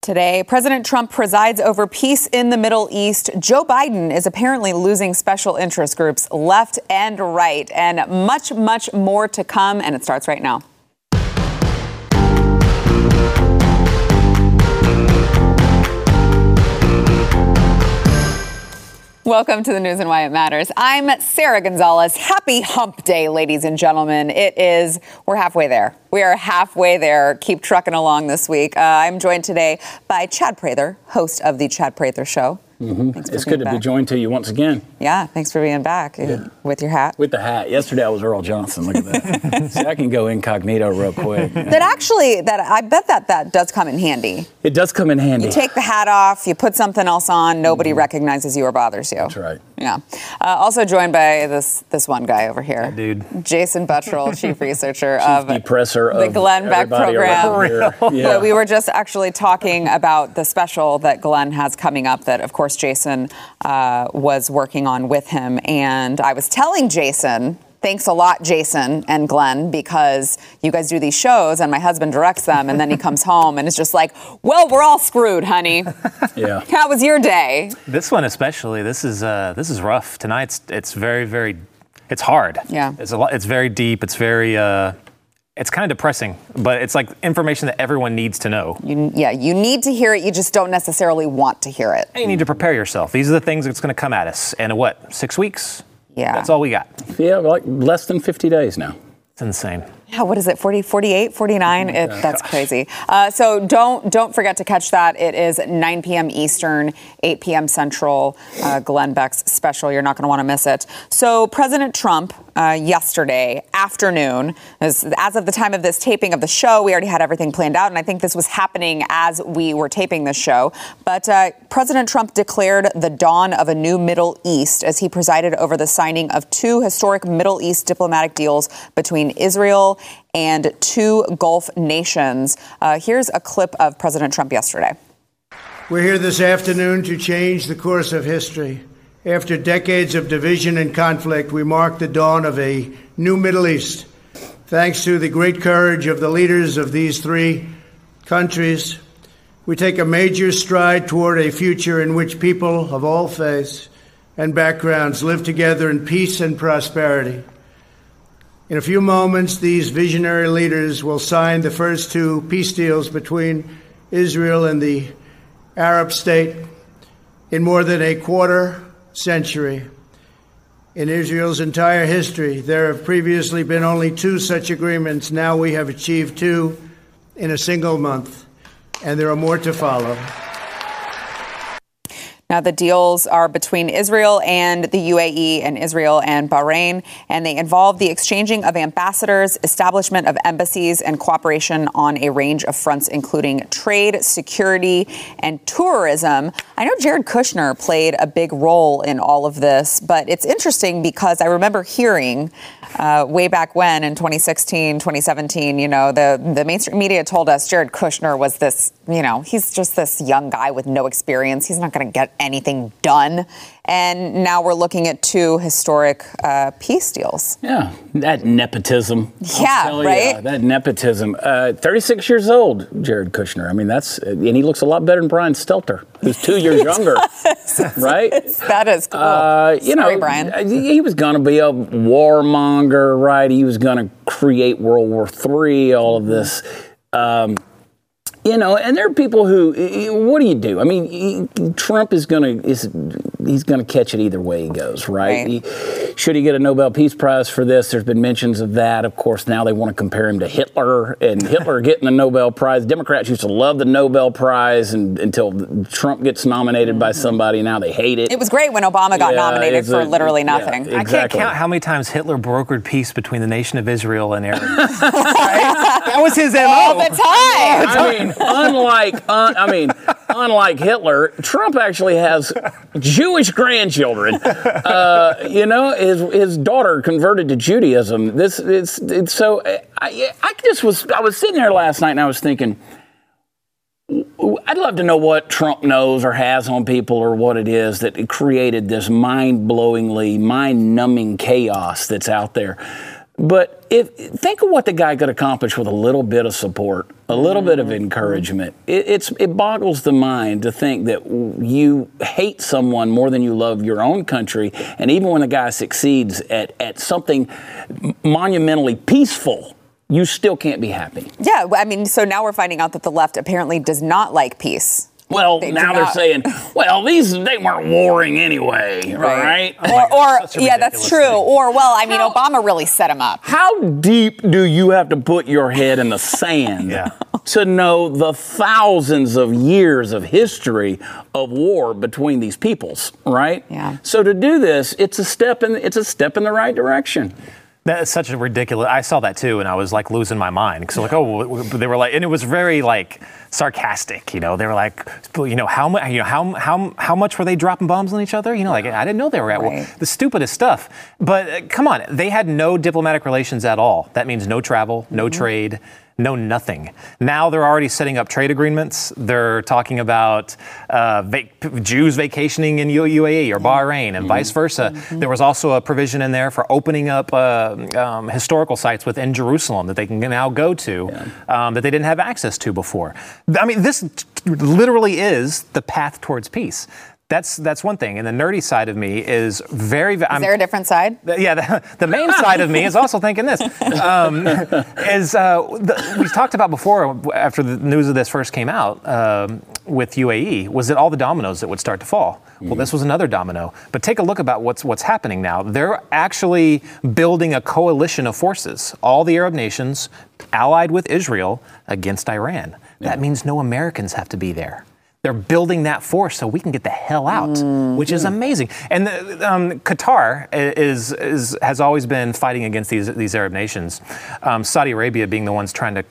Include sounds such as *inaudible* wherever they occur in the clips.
Today, President Trump presides over peace in the Middle East. Joe Biden is apparently losing special interest groups left and right, and much, much more to come. And it starts right now. Welcome to the news and why it matters. I'm Sara Gonzales. Happy hump day, ladies and gentlemen. It is, we're halfway there. We are halfway there. Keep trucking along this week. Uh, I'm joined today by Chad Prather, host of The Chad Prather Show. Mm-hmm. It's good to back. be joined to you once again. Yeah, thanks for being back yeah. with your hat. With the hat. Yesterday I was Earl Johnson. Look at that. *laughs* See, I can go incognito real quick. That actually, that I bet that that does come in handy. It does come in handy. You take the hat off, you put something else on, nobody mm-hmm. recognizes you or bothers you. That's right. Yeah. Uh, also joined by this this one guy over here, dude, Jason Buttrill, chief *laughs* researcher chief of depressor the Glenn Beck program. Yeah. *laughs* yeah. we were just actually talking about the special that Glenn has coming up. That of course Jason uh, was working on with him. And I was telling Jason, thanks a lot, Jason and Glenn, because you guys do these shows and my husband directs them. And then he comes home and is just like, well, we're all screwed, honey. *laughs* Yeah. How was your day? This one, especially, this is, uh, this is rough. Tonight's, it's very, very, it's hard. Yeah. It's a lot, it's very deep. It's very, uh, it's kind of depressing, but it's like information that everyone needs to know. You, yeah, you need to hear it. You just don't necessarily want to hear it. And you need to prepare yourself. These are the things that's going to come at us. And what, six weeks? Yeah. That's all we got. Yeah, like less than 50 days now. It's insane. Yeah, what is it? 40, 48, 49? It, that's crazy. Uh, so don't don't forget to catch that. It is 9 p.m. Eastern, 8 p.m. Central. Uh, Glenn Beck's special. You're not going to want to miss it. So President Trump uh, yesterday afternoon, as, as of the time of this taping of the show, we already had everything planned out, and I think this was happening as we were taping this show. But uh, President Trump declared the dawn of a new Middle East as he presided over the signing of two historic Middle East diplomatic deals between Israel and two Gulf nations. Uh, here's a clip of President Trump yesterday. We're here this afternoon to change the course of history. After decades of division and conflict, we mark the dawn of a new Middle East. Thanks to the great courage of the leaders of these three countries, we take a major stride toward a future in which people of all faiths and backgrounds live together in peace and prosperity. In a few moments, these visionary leaders will sign the first two peace deals between Israel and the Arab state in more than a quarter century. In Israel's entire history, there have previously been only two such agreements. Now we have achieved two in a single month, and there are more to follow. Now, the deals are between Israel and the UAE and Israel and Bahrain, and they involve the exchanging of ambassadors, establishment of embassies, and cooperation on a range of fronts, including trade, security, and tourism. I know Jared Kushner played a big role in all of this, but it's interesting because I remember hearing uh, way back when in 2016, 2017, you know, the, the mainstream media told us Jared Kushner was this, you know, he's just this young guy with no experience. He's not going to get anything done. And now we're looking at two historic uh, peace deals. Yeah, that nepotism. Yeah, right. You, that nepotism. Uh, 36 years old, Jared Kushner. I mean, that's and he looks a lot better than Brian Stelter, who's two years *laughs* younger. right. *laughs* That is cool. Uh, you Sorry, know, Brian. Uh, he was going to be a warmonger, right? He was going to create World War III. All of this. Um, you know, and there are people who, what do you do? I mean, Trump is going to is he's going to catch it either way he goes, right? right. He, should he get a Nobel Peace Prize for this? There's been mentions of that. Of course, now they want to compare him to Hitler, and Hitler *laughs* getting the Nobel Prize. Democrats used to love the Nobel Prize and, until Trump gets nominated by mm-hmm. somebody. Now they hate it. It was great when Obama got yeah, nominated for a, literally nothing. Yeah, exactly. I can't count how many times Hitler brokered peace between the nation of Israel and Iran. *laughs* right? That was his MO. All the time. I mean, unlike, un, I mean, unlike Hitler, Trump actually has Jewish grandchildren. Uh, you know, his his daughter converted to Judaism. This it's, it's so I, I just was I was sitting there last night and I was thinking. I'd love to know what Trump knows or has on people or what it is that created this mind blowingly, mind numbing chaos that's out there. But if think of what the guy could accomplish with a little bit of support, a little bit of mm-hmm. encouragement. It, it's it boggles the mind to think that you hate someone more than you love your own country, and even when the guy succeeds at at something monumentally peaceful, you still can't be happy. Yeah, I mean, so now we're finding out that the left apparently does not like peace. Well, They now they're saying, well, these they weren't warring anyway, right? Or, or Such a yeah, that's true. thing. Or well, I mean, Obama really set him up. How deep do you have to put your head in the sand Yeah. to know the thousands of years of history of war between these peoples, right? Yeah. So to do this, it's a step in it's a step in the right direction. That's such a ridiculous. I saw that too, and I was like losing my mind because like, oh, they were like, and it was very like sarcastic. You know, they were like, you know, how much, you know, how how how much were they dropping bombs on each other? You know, like I didn't know they were at war. Right. The stupidest stuff. But uh, come on, they had no diplomatic relations at all. That means no travel, no trade. No, nothing. Now they're already setting up trade agreements. They're talking about uh, vac- Jews vacationing in UAE or Bahrain and vice versa. There was also a provision in there for opening up uh, um, historical sites within Jerusalem that they can now go to um, that they didn't have access to before. I mean, this t- literally is the path towards peace. That's that's one thing, and the nerdy side of me is very. Is there a different side? The- Yeah, the, the main *laughs* side of me is also thinking this. Um, is uh, the, we talked about before after the news of this first came out um, with UAE was that all the dominoes that would start to fall. Well, this was another domino. But take a look about what's what's happening now. They're actually building a coalition of forces, all the Arab nations allied with Israel against Iran. That means no Americans have to be there. They're building that force so we can get the hell out, which is amazing. And the, um, Qatar is, is has always been fighting against these these Arab nations. Um, Saudi Arabia being the ones trying to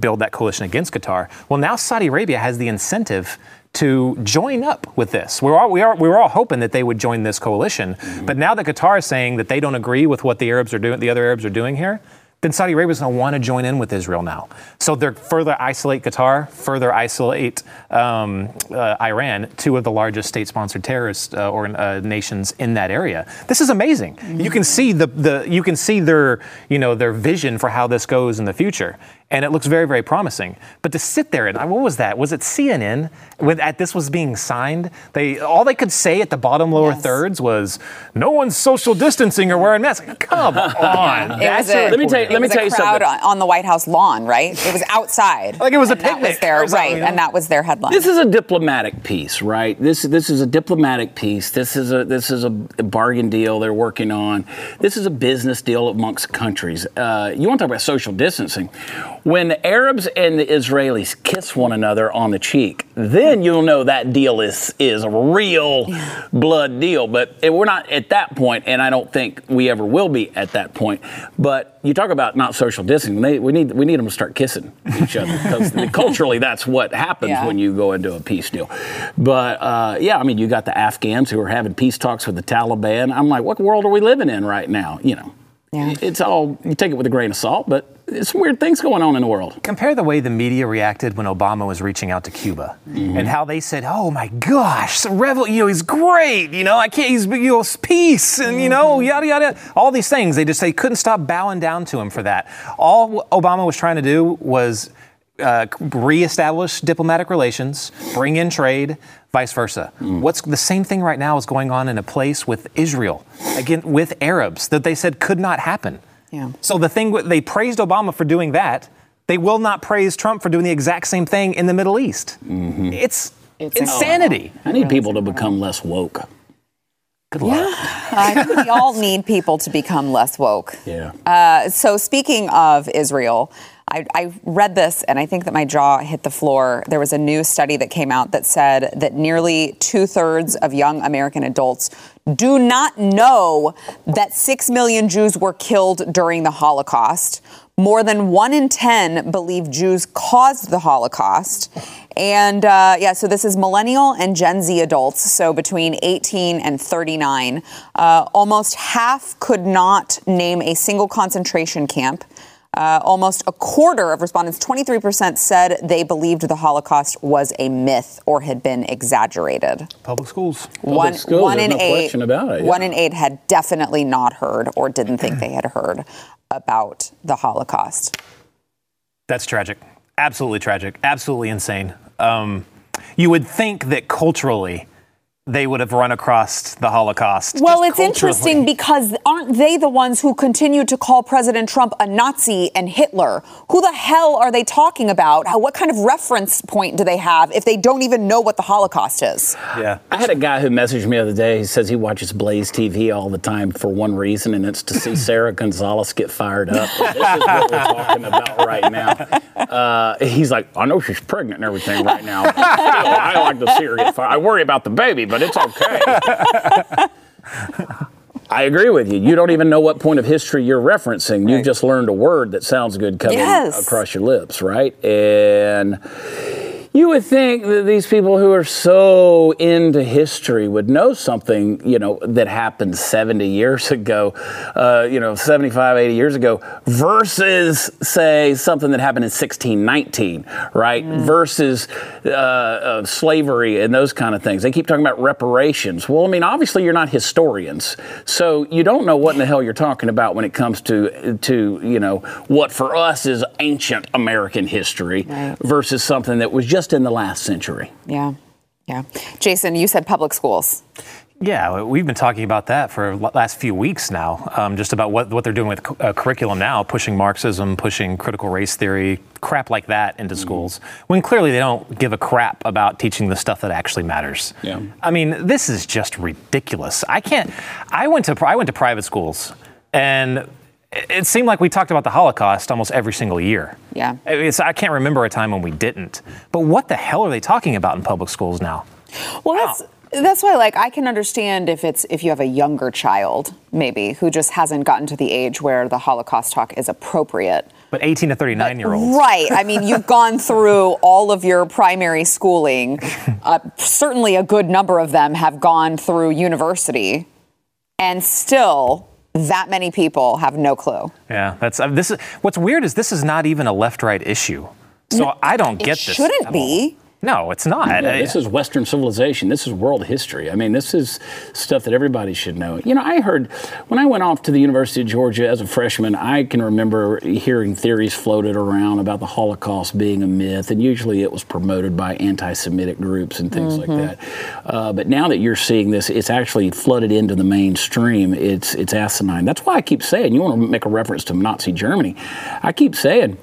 build that coalition against Qatar. Well, now Saudi Arabia has the incentive to join up with this. We're all, we are we were all hoping that they would join this coalition, but now that Qatar is saying that they don't agree with what the Arabs are doing, the other Arabs are doing here then Saudi Arabia is going to want to join in with Israel now. So they're further isolate Qatar, further isolate um, uh, Iran, two of the largest state-sponsored terrorist uh, or uh, nations in that area. This is amazing. You can see the, the you can see their you know their vision for how this goes in the future, and it looks very very promising. But to sit there and what was that? Was it CNN when at this was being signed? They all they could say at the bottom lower Yes. thirds was no one's social distancing or wearing masks. Come *laughs* on, It That's a, Let me tell you- let me tell a you crowd something. on, on the White House lawn, right? It was outside. Like it was a And that picnic was their right, you know? and that was their headline. This is a diplomatic piece, right? This this is a diplomatic piece. This is a this is a bargain deal they're working on. This is a business deal amongst countries. Uh, you want to talk about social distancing? When the Arabs and the Israelis kiss one another on the cheek, then you'll know that deal is is a real blood deal. But we're not at that point, and I don't think we ever will be at that point. But you talk about not social distancing. They, we need we need them to start kissing each other because *laughs* culturally that's what happens Yeah. when you go into a peace deal. But uh, yeah, I mean, you got the Afghans who are having peace talks with the Taliban. I'm like, what world are we living in right now? You know, Yeah. it's all you take it with a grain of salt, but there's some weird things going on in the world. Compare the way the media reacted when Obama was reaching out to Cuba, and how they said, "Oh my gosh, the revel, you know, he's great. You know, I can't. He's you know, peace, and you know, yada yada. All these things. They just they couldn't stop bowing down to him for that. All Obama was trying to do was uh, reestablish diplomatic relations, bring in trade, vice versa. What's the same thing right now is going on in a place with Israel, again with Arabs that they said could not happen. Yeah. So the thing they praised Obama for doing that, they will not praise Trump for doing the exact same thing in the Middle East. It's, It's insanity. I need people to become less woke. Good luck. I think we all need people to become less woke. Yeah. Uh, so speaking of Israel, I, I read this and I think that my jaw hit the floor. There was a new study that came out that said that nearly two thirds of young American adults do not know that six million Jews were killed during the Holocaust. More than one in 10 believe Jews caused the Holocaust. And uh, yeah, so this is millennial and Gen Z adults, so between 18 and 39. Uh, almost half could not name a single concentration camp. Uh, almost a quarter of respondents, 23%, said they believed the Holocaust was a myth or had been exaggerated. Public schools. one, schools, one in no eight, question about it, yeah. one in eight had definitely not heard or didn't think they had heard about the Holocaust. That's tragic. Absolutely tragic. Absolutely insane. Um, you would think that culturally they would have run across the Holocaust. Well, just it's interesting because aren't they the ones who continue to call President Trump a Nazi and Hitler? Who the hell are they talking about? How, what kind of reference point do they have if they don't even know what the Holocaust is? Yeah. I had a guy who messaged me the other day. He says he watches Blaze TV all the time for one reason, and it's to see *laughs* Sara Gonzales get fired up. this is what we're talking about right now. Uh, he's like, I know she's pregnant and everything right now. But still, I like to see her get fired. I worry about the baby, but it's okay. I agree with you. You don't even know what point of history you're referencing. You've just learned a word that sounds good coming Yes. across your lips, right? And you would think that these people who are so into history would know something, you know, that happened 70 years ago, uh, you know, 75, 80 years ago, versus, say, something that happened in 1619, right? Versus uh, uh, slavery and those kind of things. They keep talking about reparations. Well, I mean, obviously you're not historians, so you don't know what in the hell you're talking about when it comes to, to you know, what for us is ancient American history Right. versus something that was just in the last century. Yeah. Yeah. Jason, you said public schools. Yeah, we've been talking about that for the last few weeks now, um, just about what, what they're doing with cu- uh, curriculum now, pushing Marxism, pushing critical race theory, crap like that into schools, when clearly they don't give a crap about teaching the stuff that actually matters. Yeah. I mean, this is just ridiculous. I can't. I went to I went to private schools, and it- seemed like we talked about the Holocaust almost every single year. Yeah. It's, I can't remember a time when we didn't. But what the hell are they talking about in public schools now? Well, that's that's why like I can understand if it's if you have a younger child maybe who just hasn't gotten to the age where the Holocaust talk is appropriate. But 18 to 39 year olds. Right. I mean, you've gone through all of your primary schooling. *laughs* Uh, certainly, a good number of them have gone through university, and still, that many people have no clue. Yeah, that's uh, this is what's weird is this is not even a left-right issue. So I don't It get this. shouldn't be. all. No, it's not. Yeah, I- this is Western civilization. This is world history. I mean, this is stuff that everybody should know. You know, I heard when I went off to the University of Georgia as a freshman, I can remember hearing theories floated around about the Holocaust being a myth, and usually it was promoted by anti Semitic groups and things like that. Uh, but now that you're seeing this, it's actually flooded into the mainstream. It's, it's asinine. That's why I keep saying, you want to make a reference to Nazi Germany. I keep saying,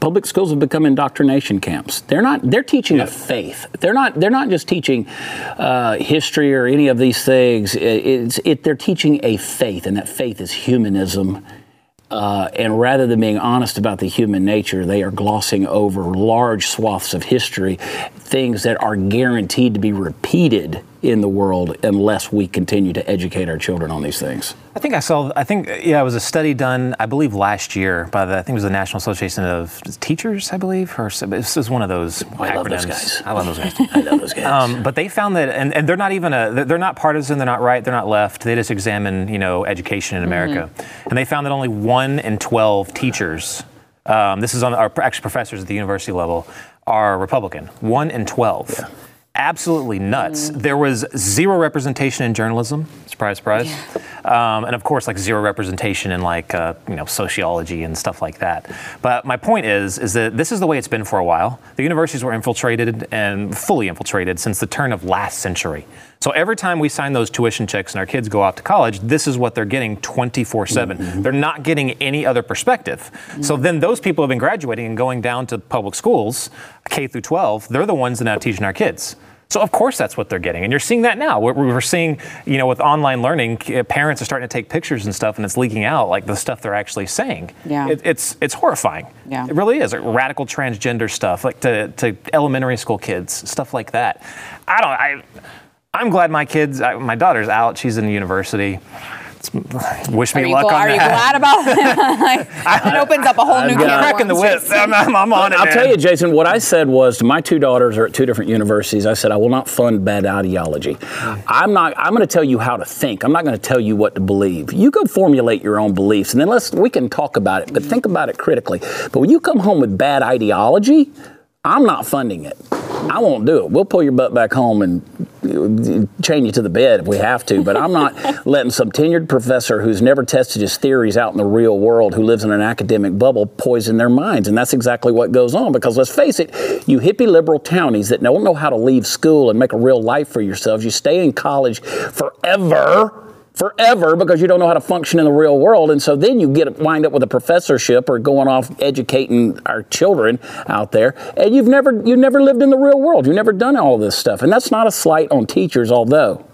public schools have become indoctrination camps. They're not. They're teaching a faith. They're not. They're not just teaching uh, history or any of these things. It- It's. It, they're teaching a faith, and that faith is humanism. Uh, and rather than being honest about the human nature, they are glossing over large swaths of history, things that are guaranteed to be repeated in the world unless we continue to educate our children on these things. I think I saw. I think yeah, it was a study done, I believe, last year by the. I think it was the National Association of Teachers, I believe, or this is one of those I acronyms. love those guys. I love those guys. *laughs* I love those guys. Um, but they found that, and, and they're not even a, they're not partisan, they're not right, they're not left. They just examine, you know, education in America, and they found that only one in twelve teachers, um, this is on our actually professors at the university level, are Republican. One in twelve. Absolutely nuts. There was zero representation in journalism. Surprise, surprise. Um, and of course, like zero representation in like uh, you know sociology and stuff like that. But my point is, is that this is the way it's been for a while. The universities were infiltrated and fully infiltrated since the turn of last century. So every time we sign those tuition checks and our kids go off to college, this is what they're getting 24 7. They're not getting any other perspective. So then those people have been graduating and going down to public schools, K through 12, they're the ones that are now teaching our kids. So of course that's what they're getting, and you're seeing that now. We're, we're seeing, you know, with online learning, uh, parents are starting to take pictures and stuff, and it's leaking out like the stuff they're actually saying. Yeah. It, it's it's horrifying. Yeah. It really is. Like, radical transgender stuff, like to, to elementary school kids, stuff like that. I don't. I I'm glad my kids. I, my daughter's out. She's in university. Wish me luck gl- on are you glad about *laughs* that? *laughs* it opens up a whole new I've can got- of Cracking the worms. whip. *laughs* I'm, I'm, I'm on it. I'll man. tell you, Jason, what I said was to my two daughters are at two different universities. I said, I will not fund bad ideology. I'm not, I'm going to tell you how to think. I'm not going to tell you what to believe. You go formulate your own beliefs and then let's, we can talk about it, but think about it critically. But when you come home with bad ideology, I'm not funding it. I won't do it. We'll pull your butt back home and uh, chain you to the bed if we have to, but I'm not *laughs* letting some tenured professor who's never tested his theories out in the real world, who lives in an academic bubble, poison their minds. And that's exactly what goes on because let's face it, you hippie liberal townies that don't know how to leave school and make a real life for yourselves, you stay in college forever forever because you don't know how to function in the real world and so then you get wind up with a professorship or going off educating our children out there and you've never you've never lived in the real world you've never done all this stuff and that's not a slight on teachers although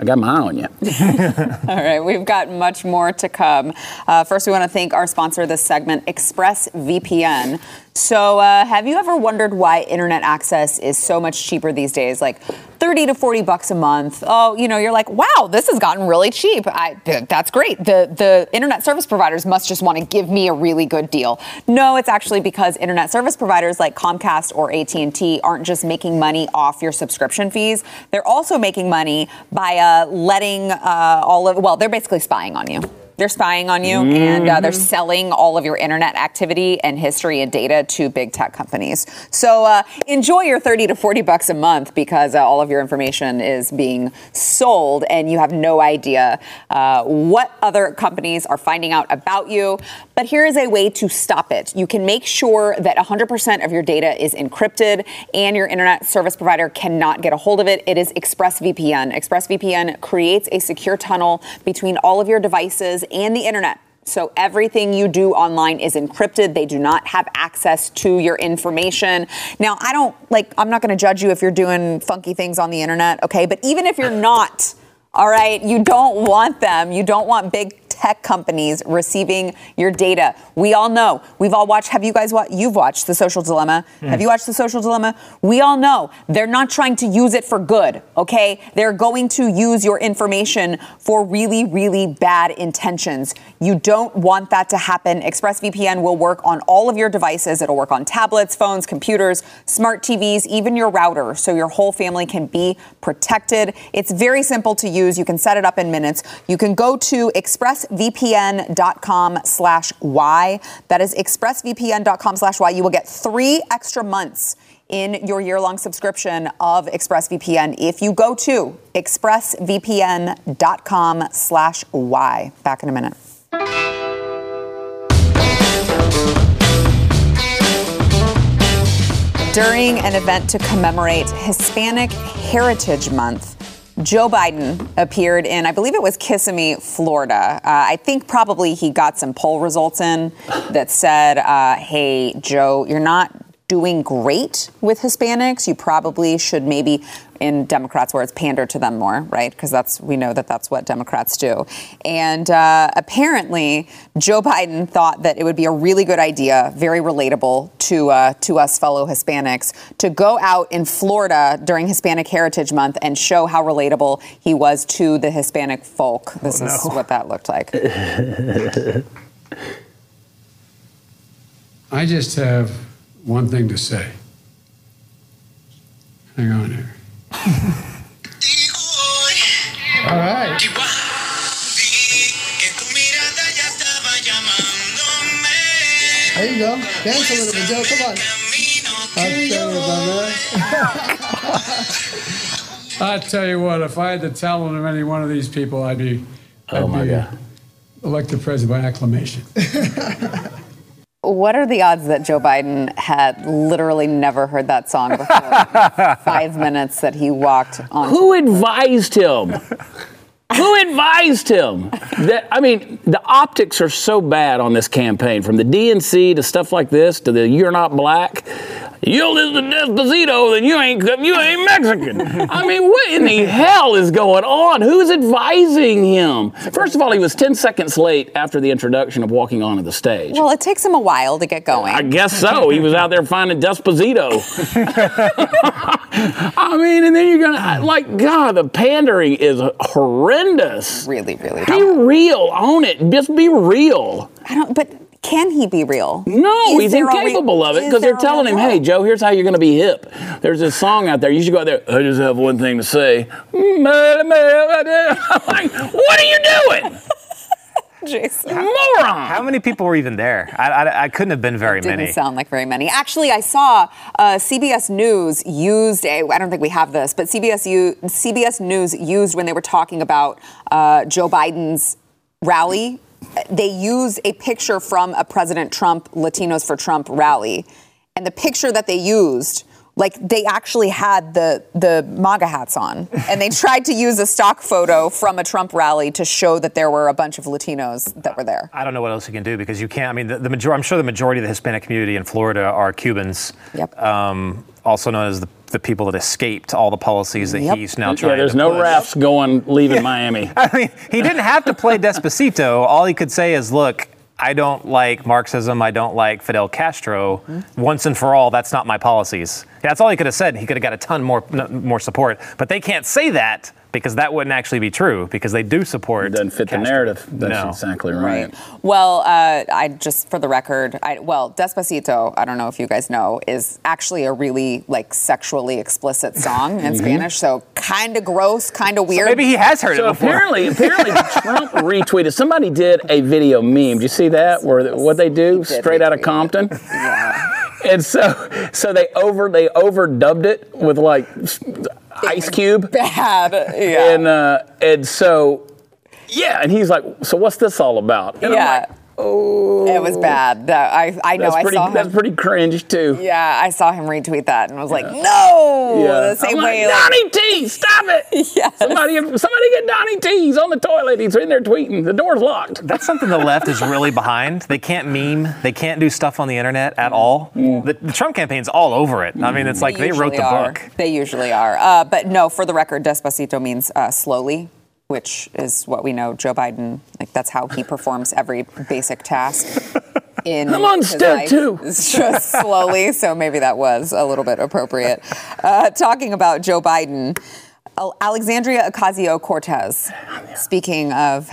I got my eye on you. *laughs* *laughs* All right, we've got much more to come. Uh, first, we want to thank our sponsor of this segment, ExpressVPN. So, uh, have you ever wondered why internet access is so much cheaper these days? Like 30 to 40 bucks a month. Oh, you know, you're like, wow, this has gotten really cheap. I, that's great. The, the internet service providers must just want to give me a really good deal. No, it's actually because internet service providers like Comcast or AT&T aren't just making money off your subscription fees. They're also making money by uh, letting uh, all of, well, they're basically spying on you. They're spying on you and uh, they're selling all of your internet activity and history and data to big tech companies. So uh, enjoy your 30 to 40 bucks a month because uh, all of your information is being sold and you have no idea uh, what other companies are finding out about you. But here is a way to stop it. You can make sure that 100% of your data is encrypted and your internet service provider cannot get a hold of it. It is ExpressVPN. ExpressVPN creates a secure tunnel between all of your devices and the internet. So everything you do online is encrypted. They do not have access to your information. Now, I don't like, I'm not going to judge you if you're doing funky things on the internet, okay? But even if you're not, all right, you don't want them. You don't want big tech companies receiving your data. We all know. We've all watched. Have you guys watched? You've watched The Social Dilemma. Have you hmm. watched The Social Dilemma? We all know they're not trying to use it for good, okay? They're going to use your information for really, really bad intentions. You don't want that to happen. ExpressVPN will work on all of your devices. It'll work on tablets, phones, computers, smart TVs, even your router, so your whole family can be protected. It's very simple to use. You can set it up in minutes. You can go to expressvpn.com slash Y. That is expressvpn.com slash Y. You will get three extra months in your year-long subscription of ExpressVPN if you go to expressvpn.com slash Y. Back in a minute. During an event to commemorate Hispanic Heritage Month, Joe Biden appeared in, I believe it was Kissimmee, Florida. Uh, I think probably he got some poll results in that said, uh, hey, Joe, you're not doing great with Hispanics. You probably should maybe, in Democrats' words, pander to them more, right? Because that's we know that that's what Democrats do. And uh, apparently, Joe Biden thought that it would be a really good idea, very relatable to uh, to us fellow Hispanics, to go out in Florida during Hispanic Heritage Month and show how relatable he was to the Hispanic folk. This is what that looked like. *laughs* I just have one thing to say. Hang on here. All right. There you go. Dance a little bit, Joe. Come on. I'll tell you, my man. *laughs* I tell you what, if I had the talent of any one of these people, I'd be, oh, I'd Oh, my be God. elected president by acclamation. *laughs* What are the odds that Joe Biden had literally never heard that song before? *laughs* Five minutes that he walked on. Who advised him? Who advised him? That I mean, the optics are so bad on this campaign, from the DNC to stuff like this to the "You're Not Black." You listen to Despacito, then you ain't you ain't Mexican. I mean, what in the hell is going on? Who's advising him? First of all, he was 10 seconds late after the introduction of walking onto the stage. Well, it takes him a while to get going. I guess so. He was out there finding Despacito. *laughs* I mean, and then you're gonna like God. The pandering is horrendous. really, really. Be real. Own it. Just be real. I don't. But can he be real? No, Is he's there a re- incapable of it because they're telling him, "Hey. Joe, here's how you're going to be hip." There's this song out there. You should go out there. I just have one thing to say. *laughs* Like, what are you doing, *laughs* Jason. moron? How many people were even there? I, I, I couldn't have been very many. Didn't many. sound like very many. Actually, I saw uh, CBS News used a. I don't think we have this, but CBS U, CBS News used when they were talking about uh, Joe Biden's rally. They used a picture from a President Trump Latinos for Trump rally, and the picture that they used. Like they actually had the the MAGA hats on, and they *laughs* tried to use a stock photo from a Trump rally to show that there were a bunch of Latinos that were there. I don't know what else you can do because you can't. I mean, the, the major, I'm sure the majority of the Hispanic community in Florida are Cubans. Yep. Um, also known as the, the people that escaped all the policies that Yep. he's now trying Yeah, there's to no push. rafts going leaving Miami. *laughs* I mean, he didn't have to play Despacito. All he could say is, look, I don't like Marxism. I don't like Fidel Castro. Mm-hmm. Once and for all, that's not my policies. That's all he could have said. He could have got a ton more more support. But they can't say that because that wouldn't actually be true because they do support. It doesn't fit the narrative. That's no. exactly right. Well, uh, I just for the record, I, well, Despacito, I don't know if you guys know, is actually a really like sexually explicit song in Spanish. So kind of gross, kind of weird. Maybe he has heard So it before. apparently, apparently *laughs* Trump retweeted. Somebody did a video meme. Do you see that? Where what they do did straight out of. Compton. Yeah. *laughs* And so, so they over they overdubbed it with like s- Ice Cube, bad. Yeah. and uh, and so yeah, and he's like, so what's this all about? And I'm yeah. Like, oh, it was bad. That- I I know. That's I pretty. saw That's him. pretty cringe too. yeah, I saw him retweet that and was like, no. Yeah. The same I'm way. like, like- T, stop it! *laughs* Yes. Somebody, somebody get Donnie T. He's on the toilet. He's in there tweeting. The door's locked. That's something the left is really behind. They can't meme. They can't do stuff on the internet at all. The, the Trump campaign's all over it. I mean, it's like they wrote the are. book. They usually are. Uh, but no, for the record, Despacito means uh, slowly, which is what we know Joe Biden, like that's how he performs every basic task. *laughs* In I'm on step two. *laughs* Just slowly, so maybe that was a little bit appropriate. Uh, talking about Joe Biden, Alexandria Ocasio Cortez, speaking of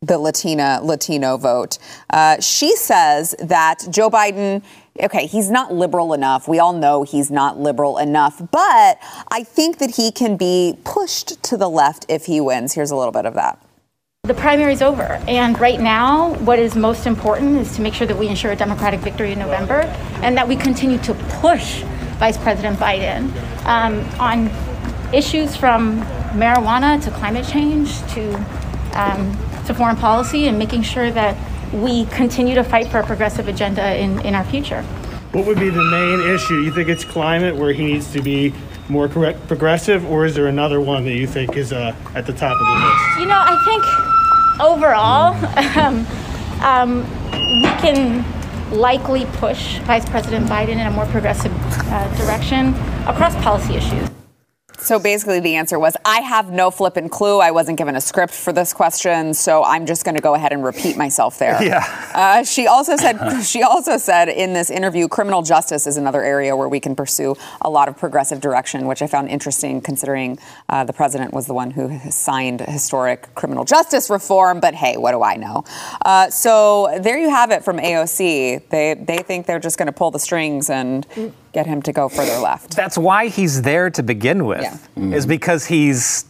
the Latina Latino vote. Uh, she says that Joe Biden, okay, he's not liberal enough. We all know he's not liberal enough, but I think that he can be pushed to the left if he wins. Here's a little bit of that. The primary is over, and right now, what is most important is to make sure that we ensure a Democratic victory in November, and that we continue to push Vice President Biden um, on issues from marijuana to climate change to um, to foreign policy, and making sure that we continue to fight for a progressive agenda in, in our future. What would be the main issue? You think it's climate where he needs to be more correct, progressive, or is there another one that you think is uh, at the top of the list? You know, I think overall, *laughs* um, um, we can likely push Vice President Biden in a more progressive uh, direction across policy issues. So basically, the answer was I have no flippin' clue. I wasn't given a script for this question, so I'm just going to go ahead and repeat myself there. Yeah. Uh, she also said *laughs* she also said in this interview, criminal justice is another area where we can pursue a lot of progressive direction, which I found interesting considering uh, the president was the one who signed historic criminal justice reform. But hey, what do I know? Uh, so there you have it from AOC. They they think they're just going to pull the strings and get him to go further left. That's why he's there to begin with, Yeah. Mm-hmm. is because he's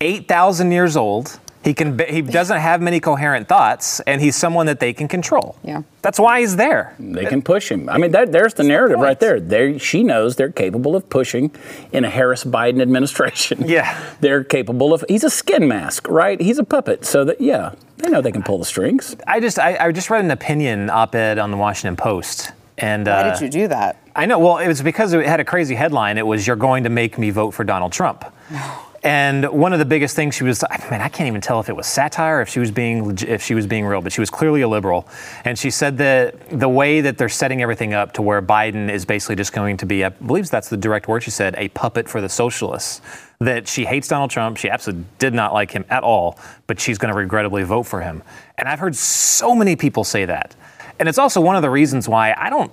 8,000 years old. He can he doesn't have many coherent thoughts, and he's someone that they can control. Yeah. That's why he's there. They can push him. I mean, that, there's the narrative right there. There, she knows they're capable of pushing in a Harris Biden administration. *laughs* Yeah. *laughs* they're capable of. He's a skin mask, right? He's a puppet. So that yeah, they know they can pull the strings. I just I, I just read an opinion op-ed on the Washington Post, and Why uh, did you do that? I know. Well, it was because it had a crazy headline. It was "You're going to make me vote for Donald Trump," *sighs* And one of the biggest things she was, I mean, I can't even tell if it was satire, if she was being, if she was being real, but she was clearly a liberal. And she said that the way that they're setting everything up to where Biden is basically just going to be, I believe that's the direct word she said, a puppet for the socialists. That she hates Donald Trump. She absolutely did not like him at all, but she's going to regrettably vote for him. And I've heard so many people say that. And it's also one of the reasons why I don't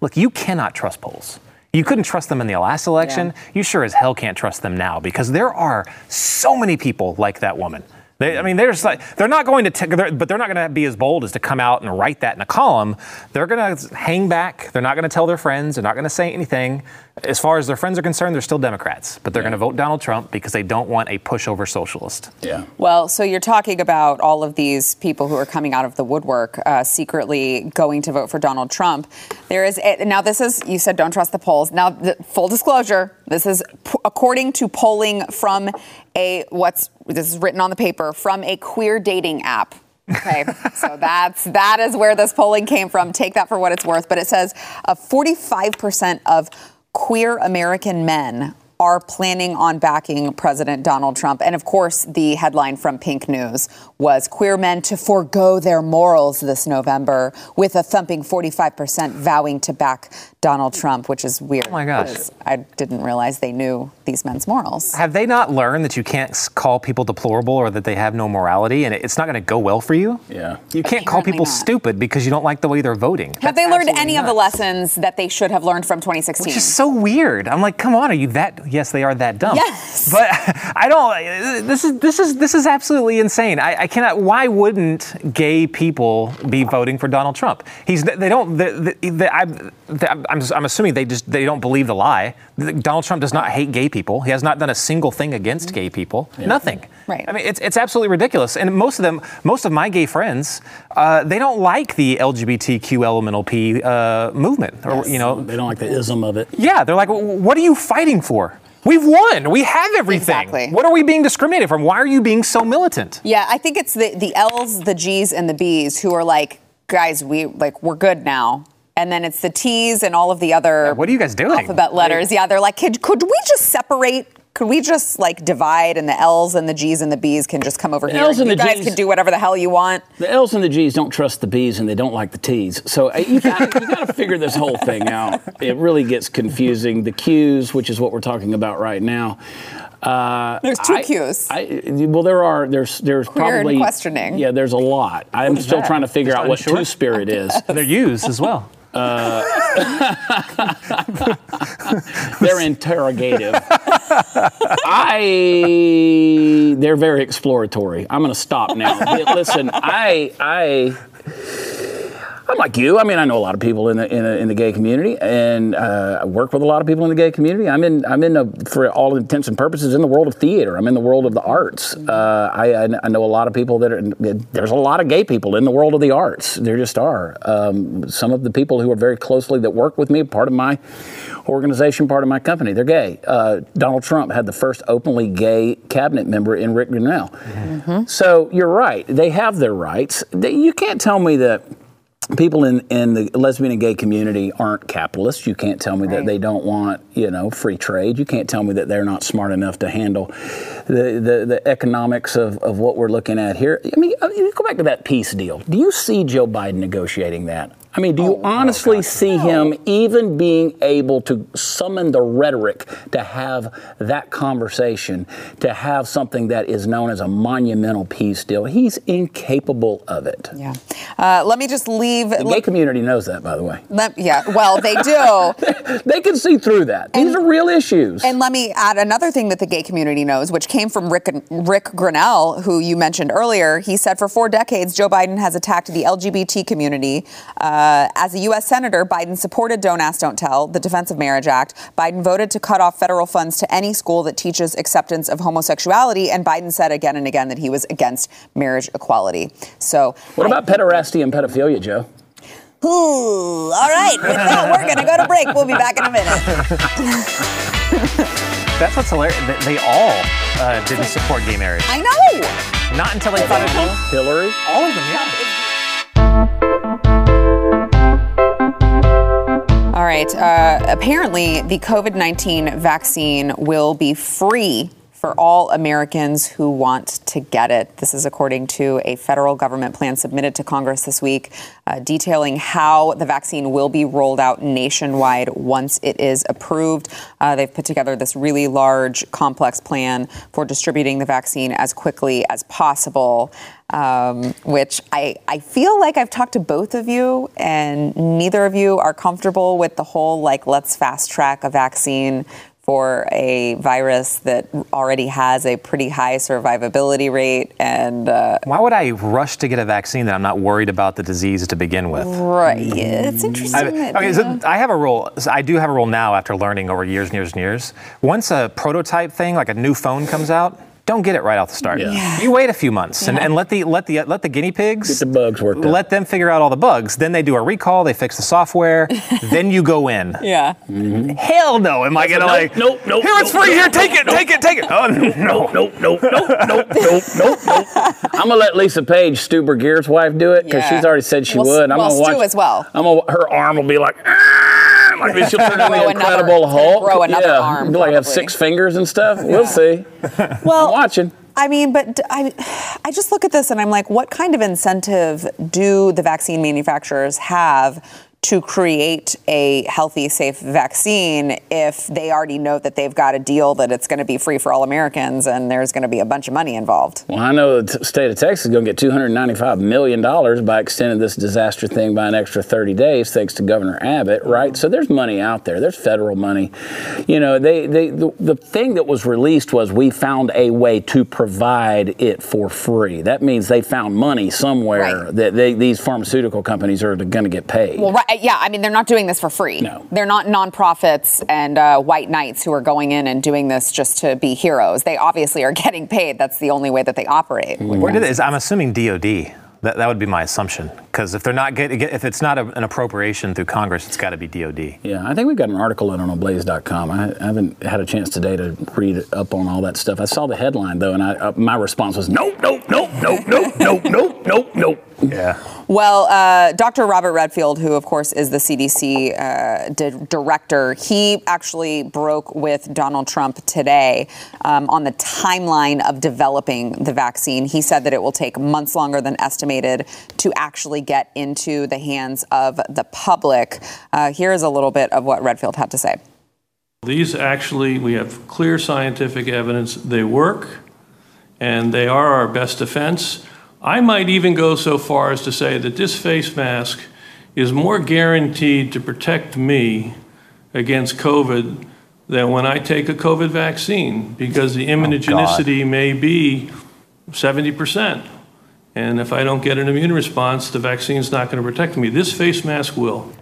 look, you cannot trust polls. You couldn't trust them in the last election. You sure as hell can't trust them now because there are so many people like that woman. They, I mean, they're just like they're not going to, t- they're, but they're not going to be as bold as to come out and write that in a column. They're going to hang back. They're not going to tell their friends. They're not going to say anything. As far as their friends are concerned, they're still Democrats, but they're going to vote Donald Trump because they don't want a pushover socialist. Yeah. Well, so you're talking about all of these people who are coming out of the woodwork, uh, secretly going to vote for Donald Trump. There is a, now. This is you said don't trust the polls. Now, the, full disclosure, this is p- according to polling from a what's this is written on the paper from a queer dating app. Okay, so *laughs* that's that is where this polling came from. Take that for what it's worth. But it says uh, 45% of queer American men are planning on backing President Donald Trump. And of course, the headline from Pink News was queer men to forego their morals this November, with a thumping 45% vowing to back Donald Trump, which is weird. Oh my gosh. I didn't realize they knew these men's morals. Have they not learned that you can't call people deplorable or that they have no morality and it's not going to go well for you? Yeah. You can't call people not. stupid because you don't like the way they're voting. Have That's they learned absolutely any of the lessons that they should have learned from 2016? Which is so weird. I'm like, come on, are you that? Yes, they are that dumb. Yes. But *laughs* I don't. This is this is this is absolutely insane. I, I cannot. Why wouldn't gay people be voting for Donald Trump? He's. They don't. The, the, the, I, the, I'm, I'm assuming they just they don't believe the lie. Donald Trump does not hate gay people. He has not done a single thing against gay people. Nothing. Right. I mean, it's, it's absolutely ridiculous. And most of them, most of my gay friends, uh, they don't like the LGBTQ elemental P uh, movement, or you know, They don't like the ism of it. yeah, they're like, what are you fighting for? We've won. We have everything. Exactly. What are we being discriminated from? Why are you being so militant? Yeah, I think it's the the L's, the G's, and the B's who are like, guys, we like we're good now. And then it's the T's and all of the other What are you guys doing? alphabet letters. Yeah, they're like, could, could we just separate? Could we just like divide and the L's and the G's and the B's can just come over The here? L's and you the guys Gs can do whatever the hell you want. The L's and the G's don't trust the B's and they don't like the T's. So uh, you got got to figure this whole thing out. It really gets confusing. The Q's, which is what we're talking about right now. Uh, There's two I- Q's. I, well, there are. There's there's Queer and probably questioning. Yeah, there's a lot. I'm still that? trying to figure Just out what unsure? two spirit is. *laughs* They're used as well. Uh, *laughs* they're interrogative. I they're very exploratory. I'm going to stop now. Listen, I I I'm like you. I mean, I know a lot of people in the in, the, in the gay community, and uh, I work with a lot of people in the gay community. I'm in I'm in a, for all intents and purposes in the world of theater. I'm in the world of the arts. Uh, I, I know a lot of people that are. There's a lot of gay people in the world of the arts. There just are. Um, some of the people who are very closely that work with me, part of my organization, part of my company, they're gay. Uh, Donald Trump had the first openly gay cabinet member in Rick Grenell. So you're right. They have their rights. They, you can't tell me that people in, in the lesbian and gay community aren't capitalists. You can't tell me that they don't want, you know, free trade. You can't tell me that they're not smart enough to handle the, the, the economics of, of what we're looking at here. I mean, uh, you go back to that peace deal. Do you see Joe Biden negotiating that? I mean, do you honestly see him even being able to summon the rhetoric to have that conversation, to have something that is known as a monumental peace deal? He's incapable of it. Yeah. Uh, let me just leave. The gay community knows that, by the way. let- yeah. Well, they do. *laughs* They can see through that. These are real issues. And let me add another thing that the gay community knows, which came from Rick, Rick Grenell, who you mentioned earlier. He said for four decades, Joe Biden has attacked the LGBT community. Uh, as a U.S. Senator, Biden supported Don't Ask, Don't Tell, the Defense of Marriage Act. Biden voted to cut off federal funds to any school that teaches acceptance of homosexuality. And Biden said again and again that he was against marriage equality. So, what about pederasty and pedophilia, Joe? Ooh, all right. With that, we're going to go to break. We'll be back in a minute. *laughs* That's what's hilarious. They, they all uh, didn't support gay marriage. I know. Not until they thought it. Hillary? All of them, yeah. All right. Uh, apparently, the COVID 19 vaccine will be free for all Americans who want to get it. This is according to a federal government plan submitted to Congress this week, uh, detailing how the vaccine will be rolled out nationwide once it is approved. Uh, they've put together this really large, complex plan for distributing the vaccine as quickly as possible. Um, which I, I feel like I've talked to both of you, and neither of you are comfortable with the whole like, let's fast track a vaccine for a virus that already has a pretty high survivability rate. And uh, why would I rush to get a vaccine that I'm not worried about the disease to begin with? Right. Yeah, It's interesting. I, that, okay, so I have a rule. so I do have a rule now after learning over years and years and years. Once a prototype thing, like a new phone comes out, don't get it right off the start. Yeah. Yeah. You wait a few months and, and let the let the let the guinea pigs Get the bugs worked out. let them figure out all the bugs. Then they do a recall, they fix the software, *laughs* then you go in. yeah. Hell no, am I gonna Nope, like nope, nope, Here it's nope, free, nope, here, take it, nope, take it, take it. Oh no. Nope, nope, nope, nope, nope, nope, nope, nope. I'm gonna let Lisa Page, Stu Burguiere's wife, do it because Yeah. she's already said she Well, would. I'm well, gonna watch Stu watch as well. I'm gonna, her arm will be like. "Ah," Like she'll turn into Grow the Incredible it's gonna Hulk. grow another yeah, arm, Be like have six fingers and stuff. We'll see. *laughs* Well, I'm watching. I mean, but I, *sighs* I just look at this and I'm like, what kind of incentive do the vaccine manufacturers have to create a healthy, safe vaccine if they already know that they've got a deal that it's going to be free for all Americans and there's going to be a bunch of money involved? Well, I know the state of Texas is going to get $295 million by extending this disaster thing by an extra 30 days, thanks to Governor Abbott, right? So there's money out there. There's federal money. You know, they, they the, the thing that was released was we found a way to provide it for free. That means they found money somewhere Right. that they, these pharmaceutical companies are going to get paid. Well, right, yeah, I mean, they're not doing this for free. No. They're not nonprofits and uh, white knights who are going in and doing this just to be heroes. They obviously are *laughs* getting paid. That's the only way that they operate. Where did it is I'm assuming DOD. That, that would be my assumption. Because if they're not getting, if it's not a, an appropriation through Congress, it's got to be DOD. Yeah, I think we've got an article in on Blaze.com. I, I haven't had a chance today to read up on all that stuff. I saw the headline though, and I, uh, my response was nope, nope, nope, nope, nope, nope, nope, nope, nope. Yeah. Well, uh, Dr. Robert Redfield, who of course is the CDC uh, di- director, he actually broke with Donald Trump today um, on the timeline of developing the vaccine. He said that it will take months longer than estimated to actually get into the hands of the public. Uh, here is a little bit of what Redfield had to say. These actually, we have clear scientific evidence they work, and they are our best defense. I might even go so far as to say that this face mask is more guaranteed to protect me against COVID than when I take a COVID vaccine, because the immunogenicity may be 70%. And if I don't get an immune response, the vaccine's not going to protect me. This face mask will.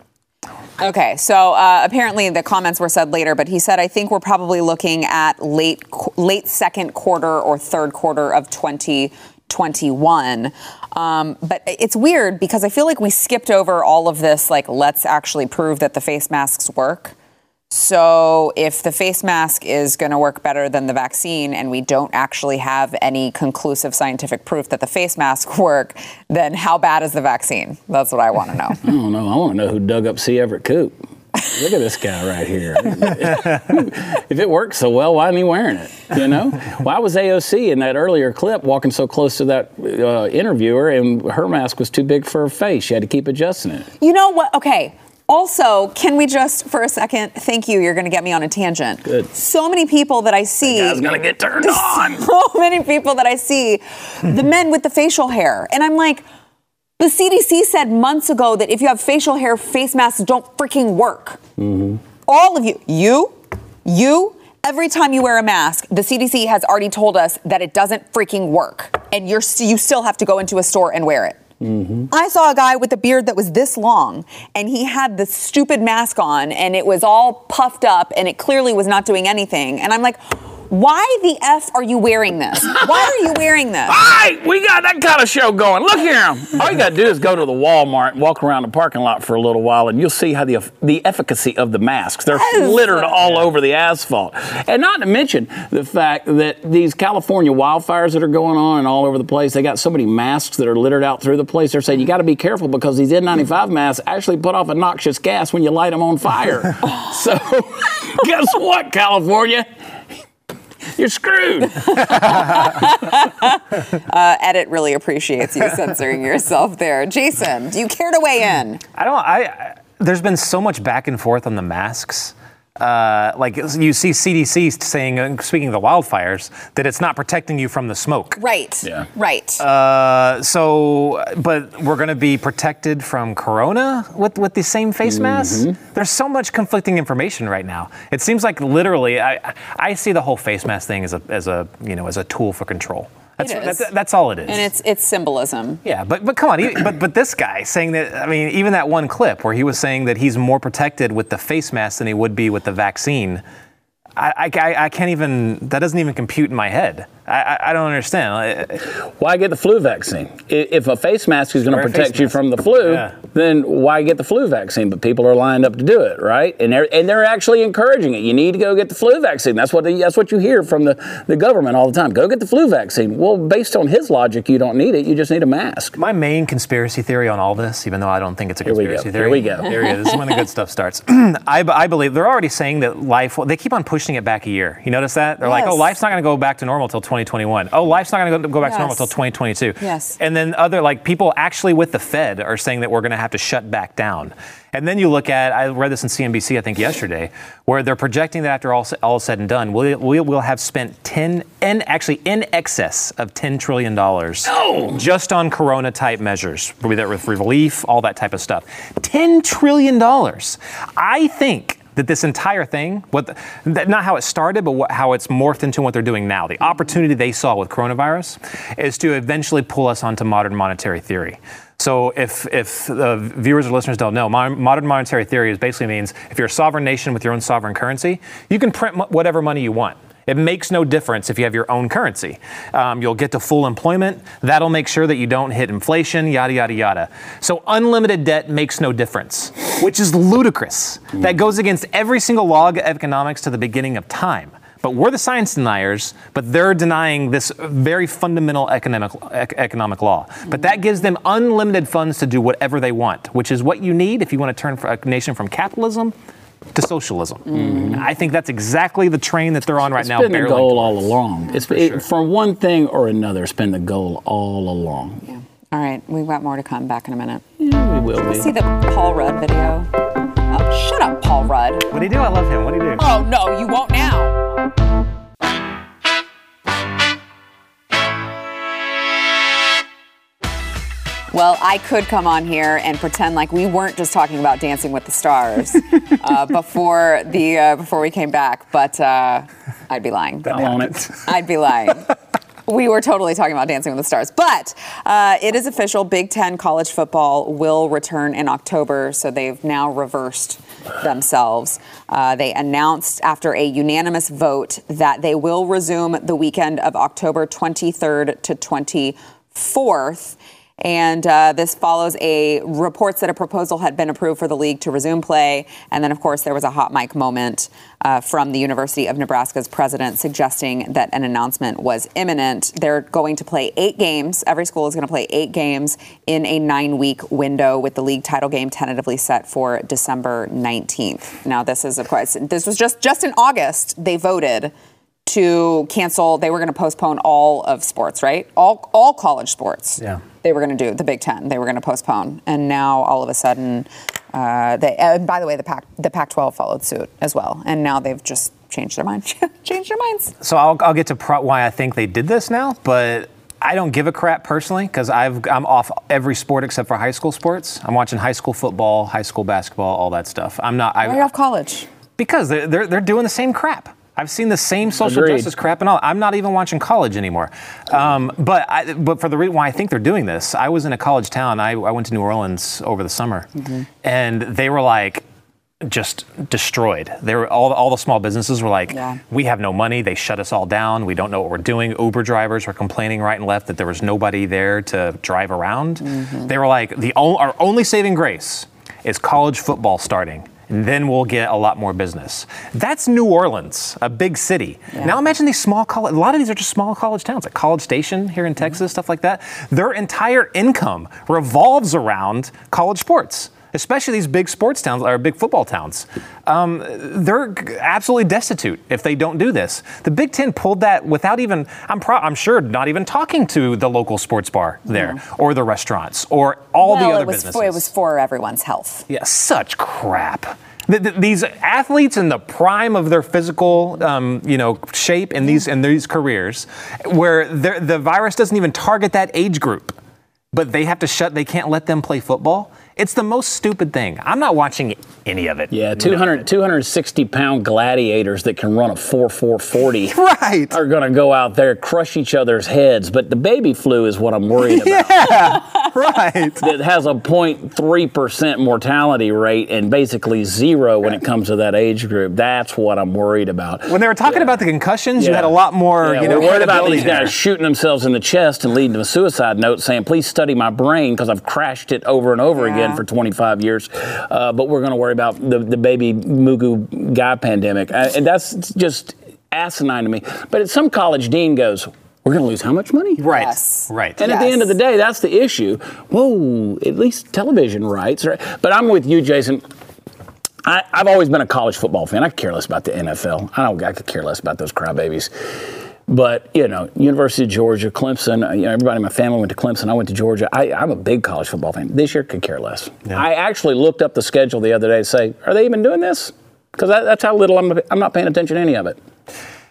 Okay, so uh, apparently the comments were said later, but he said, "I think we're probably looking at late qu- late second quarter or third quarter of 2021." Um, but it's weird because I feel like we skipped over all of this. Like, let's actually prove that the face masks work. So, if the face mask is going to work better than the vaccine, and we don't actually have any conclusive scientific proof that the face mask *laughs* work, then how bad is the vaccine? That's what I want to know. *laughs* I don't know. I want to know who dug up C. Everett Koop. Look at this guy right here. *laughs* if it works so well, why isn't he wearing it? You know, why was AOC in that earlier clip walking so close to that uh, interviewer, and her mask was too big for her face? She had to keep adjusting it. You know what? Okay. Also, can we just for a second? Thank you. You're going to get me on a tangent. Good. So many people that I see. Guy's gonna get turned *laughs* on. So many people that I see, the men with the facial hair, and I'm like, the CDC said months ago that if you have facial hair, face masks don't freaking work. Mm-hmm. All of you, you, you. Every time you wear a mask, the CDC has already told us that it doesn't freaking work, and you're st- you still have to go into a store and wear it. Mm-hmm. I saw a guy with a beard that was this long, and he had this stupid mask on, and it was all puffed up, and it clearly was not doing anything. And I'm like, why the F are you wearing this? Why are you wearing this? *laughs* All right, we got that kind of show going. Look here. All you got to do is go to the Walmart and walk around the parking lot for a little while, and you'll see how the the efficacy of the masks. They're Yes. littered all over the asphalt. And not to mention the fact that these California wildfires that are going on and all over the place, they got so many masks that are littered out through the place. They're saying you got to be careful because these N95 masks actually put off a noxious gas when you light them on fire. *laughs* so, *laughs* guess what, California? You're screwed. *laughs* Uh, Edit really appreciates you censoring yourself there. Jason, do you care to weigh in? I don't. I, I there's been so much back and forth on the masks. Uh, like you see CDC saying, uh, speaking of the wildfires, that it's not protecting you from the smoke. Right. Yeah. Right. Uh, so, but we're going to be protected from corona with, with the same face mask. There's so much conflicting information right now. It seems like literally, I, I see the whole face mask thing as a, as a, you know, as a tool for control. That's, that's, that's all it is. and it's it's symbolism. Yeah, but but come on, he, but but this guy saying that I mean, even that one clip where he was saying that he's more protected with the face mask than he would be with the vaccine. I, I, I can't even. That doesn't even compute in my head. I, I, I don't understand. Why get the flu vaccine? If a face mask is going to protect you mask. from the flu, Yeah. then why get the flu vaccine? But people are lined up to do it, right? And they're and they're actually encouraging it. You need to go get the flu vaccine. That's what that's what you hear from the, the government all the time. Go get the flu vaccine. Well, based on his logic, you don't need it. You just need a mask. My main conspiracy theory on all this, even though I don't think it's a Here we go. conspiracy Here we go. There it is. This is when the good stuff starts. *clears throat* I, I believe they're already saying that life. They keep on pushing it back a year. You notice that? They're like, oh, life's not going to go back to normal until 2021. Oh, life's not going to go back to normal until 2022. Yes. And then other like people actually with the Fed are saying that we're going to have to shut back down. And then you look at, I read this in CNBC, I think yesterday, where they're projecting that after all, all is said and done, we'll, we'll, we'll have spent 10, and actually in excess of $10 trillion just on corona type measures, with with relief, all that type of stuff. $10 trillion. I think that this entire thing, what the, not how it started, but what, how it's morphed into what they're doing now, the opportunity they saw with coronavirus is to eventually pull us onto modern monetary theory. So if if the viewers or listeners don't know, modern monetary theory basically means if you're a sovereign nation with your own sovereign currency, you can print whatever money you want. It makes no difference if you have your own currency. Um, you'll get to full employment. That'll make sure that you don't hit inflation, yada, yada, yada. So unlimited debt makes no difference, which is ludicrous. That goes against every single law of economics to the beginning of time. But we're the science deniers, but they're denying this very fundamental economic, ec- economic law. But that gives them unlimited funds to do whatever they want, which is what you need if you want to turn a nation from capitalism to socialism. I think that's exactly the train that they're on right It's now. been the barreling goal all along. It's it, from one thing or another. It's been the goal all along. Yeah. All right, we've got more to come. Back in a minute. Yeah, we will Let's be. see the Paul Rudd video. Oh, shut up, Paul Rudd. What do you do? I love him. What do you do? Oh no, you won't now. Well, I could come on here and pretend like we weren't just talking about Dancing with the Stars *laughs* uh, before the uh, before we came back, but uh, I'd be lying. I'm on it. I'd be lying. *laughs* We were totally talking about Dancing with the Stars. But uh, it is official Big Ten college football will return in October, so they've now reversed themselves. Uh, they announced after a unanimous vote that they will resume the weekend of October 23rd to 24th. And uh, this follows a reports that a proposal had been approved for the league to resume play. And then, of course, there was a hot mic moment uh, from the University of Nebraska's president suggesting that an announcement was imminent. They're going to play eight games. Every school is going to play eight games in a nine week window with the league title game tentatively set for December 19th. Now, this is, of course, this was just, just in August, they voted to cancel. They were going to postpone all of sports, right? All all college sports. Yeah. They were going to do the Big Ten. They were going to postpone, and now all of a sudden, uh, they. And by the way, the Pac the Pac-12 followed suit as well, and now they've just changed their mind. *laughs* changed their minds. So I'll, I'll get to pro- why I think they did this now, but I don't give a crap personally because I've I'm off every sport except for high school sports. I'm watching high school football, high school basketball, all that stuff. I'm not. Why are you I, off college? because they're, they're they're doing the same crap. I've seen the same social Agreed. justice crap and all. I'm not even watching college anymore. Um, but I, but for the reason why I think they're doing this, I was in a college town. I, I went to New Orleans over the summer, and they were like just destroyed. They were all all the small businesses were like, Yeah. we have no money. They shut us all down. We don't know what we're doing. Uber drivers were complaining right and left that there was nobody there to drive around. They were like, the our only saving grace is college football starting. And then we'll get a lot more business. That's New Orleans, a big city. Now imagine these small college. A lot of these are just small college towns, like College Station here in mm-hmm. Texas, stuff like that. Their entire income revolves around college sports. Especially these big sports towns or big football towns. Um, they're absolutely destitute if they don't do this. The Big Ten pulled that without even, I'm, pro- I'm sure, not even talking to the local sports bar there or the restaurants or all well, the other it was businesses. For, it was for everyone's health. Yeah, such crap. Th- th- These athletes in the prime of their physical, um, you know, shape in these in these careers, where the virus doesn't even target that age group, but they have to shut. They can't let them play football. It's the most stupid thing. I'm not watching any of it. Yeah, 200, 260 pound gladiators that can run a 4 4 40 *laughs* Right. are going to go out there, crush each other's heads. But the baby flu is what I'm worried about. *laughs* Yeah, right. *laughs* That has a 0.3% mortality rate and basically zero when it comes to that age group. That's what I'm worried about. When they were talking about the concussions, you had a lot more, Yeah, you know, we're worried about these guys shooting themselves in the chest and leading to a suicide note saying, please study my brain because I've crashed it over and over again Yeah. for 25 years. Uh, but we're going to worry about the, the baby Mugu guy pandemic. Uh, and that's just asinine to me. But some college dean goes, we're going to lose how much money? Right. Yes. Right. And at the end of the day, that's the issue. Whoa, at least television rights. Right? But I'm with you, Jason. I, I've always been a college football fan. I care less about the NFL. I don't. I could care less about those crybabies. But you know, University of Georgia, Clemson. You know, everybody in my family went to Clemson. I went to Georgia. I, I'm a big college football fan. This year, could care less. I actually looked up the schedule the other day to say, are they even doing this? Because that, that's how little I'm. I'm not paying attention to any of it.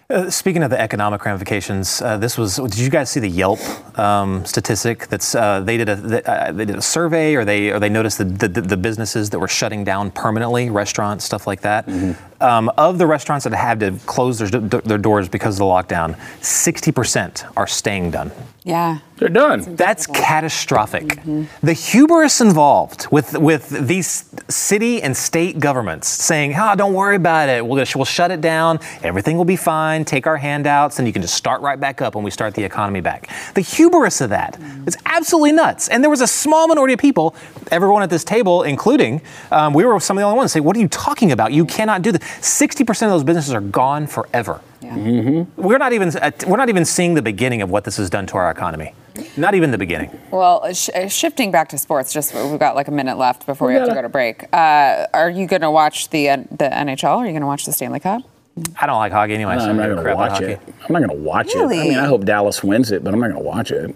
Uh, speaking of the economic ramifications, uh, this was. Did you guys see the Yelp um, statistic? That's uh, they did a they, uh, they did a survey, or they or they noticed the, the the businesses that were shutting down permanently, restaurants, stuff like that. Um, of the restaurants that had to close their, their doors because of the lockdown, 60% are staying done. Yeah. They're done. That's catastrophic. The hubris involved with with these city and state governments saying, "Ah, don't worry about it. We'll just, we'll shut it down. Everything will be fine. Take our handouts, and you can just start right back up when we start the economy back." The hubris of that that is absolutely nuts. And there was a small minority of people, everyone at this table, including um, we were some of the only ones, say, "What are you talking about? You cannot do this." Sixty percent of those businesses are gone forever. Yeah, We're not even uh, we're not even seeing the beginning of what this has done to our economy. Not even the beginning. Well, sh- uh, shifting back to sports, just we've got like a minute left before we, have to go to break. Uh, are you going to watch the uh, the NHL? Are you going to watch the Stanley Cup? I don't like hockey anyway. so I'm not I going don't to watch it. I'm not going to watch it. I mean, I hope Dallas wins it, but I'm not going to watch it.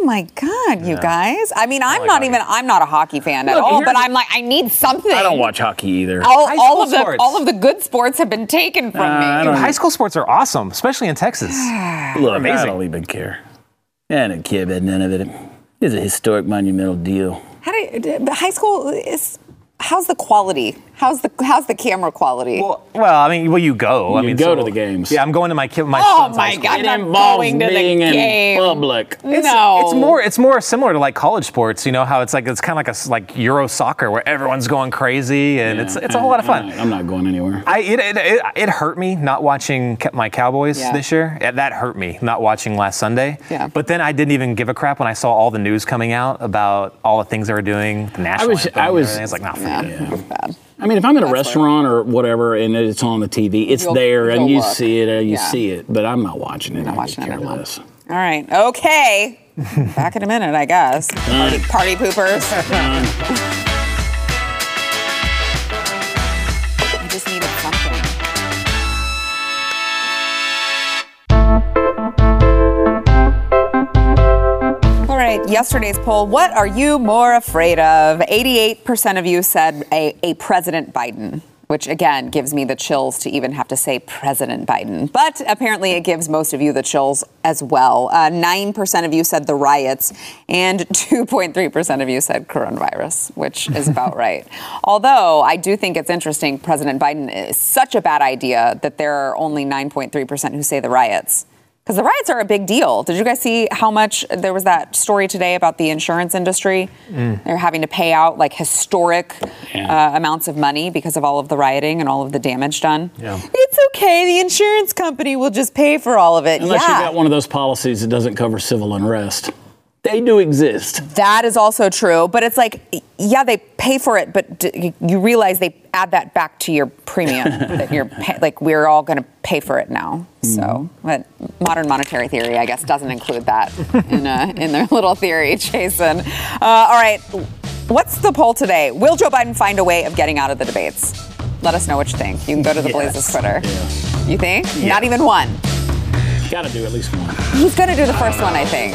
Oh my God, you guys! I mean, I'm like not hockey. even I'm not a hockey fan at all, but I'm like I need something. I don't watch hockey either. All, all school of the all of the good sports have been taken from Uh, me. High school sports are awesome, especially in Texas. *sighs* Look, I don't even care. I don't care about none of it. It's a historic, monumental deal. How do you, but high school is? How's the quality? How's the how's the camera quality? Well, well, I mean, well, you go. I You mean, go so- to the games. Yeah, I'm going to my kid. My oh son's high my school. God! It I'm involves going to the being in game. public. It's, no, it's more. It's more similar to like college sports. You know how it's like it's kind of like a like Euro soccer where everyone's going crazy and it's it's a whole lot of fun. I'm not going anywhere. I it, it, it, it hurt me not watching my Cowboys Yeah. this year. Yeah, That hurt me not watching last Sunday. Yeah. But then I didn't even give a crap when I saw all the news coming out about all the things they were doing. The national I was- anthem I and was- everything. It's like, nah, Yeah, it's bad. I mean, if I'm in a That's restaurant or whatever and it's on the TV, it's You'll- there and you'll you look. see it and you Yeah. see it, but I'm not watching it. Not I watching could it care anymore. less. All right. Okay. Back in a minute, I guess. Party, party poopers. Yesterday's poll. What are you more afraid of? 88% of you said a, a President Biden, which again gives me the chills to even have to say President Biden. But apparently it gives most of you the chills as well. Uh, 9% of you said the riots, and *laughs* 2.3% of you said coronavirus, which is *laughs* about right. Although I do think it's interesting, President Biden is such a bad idea that there are only 9.3% who say the riots. Because the riots are a big deal. Did you guys see how much there was that story today about the insurance industry? They're having to pay out like historic Yeah. uh, amounts of money because of all of the rioting and all of the damage done. Yeah. It's okay. The insurance company will just pay for all of it. Unless yeah. you got one of those policies that doesn't cover civil unrest. They do exist. That is also true, but it's like, yeah, they pay for it, but d- you realize they add that back to your premium. *laughs* that you're pay- like, we're all going to pay for it now. So, but modern monetary theory, I guess, doesn't include that in uh, in their *laughs* little theory, Jason. Uh, all right. What's the poll today? Will Joe Biden find a way of getting out of the debates? Let us know what you think. You can go to the Yes. Blazes Twitter. Yeah. You think? Not even one. Got to do at least one. He's going to do the first one, I think.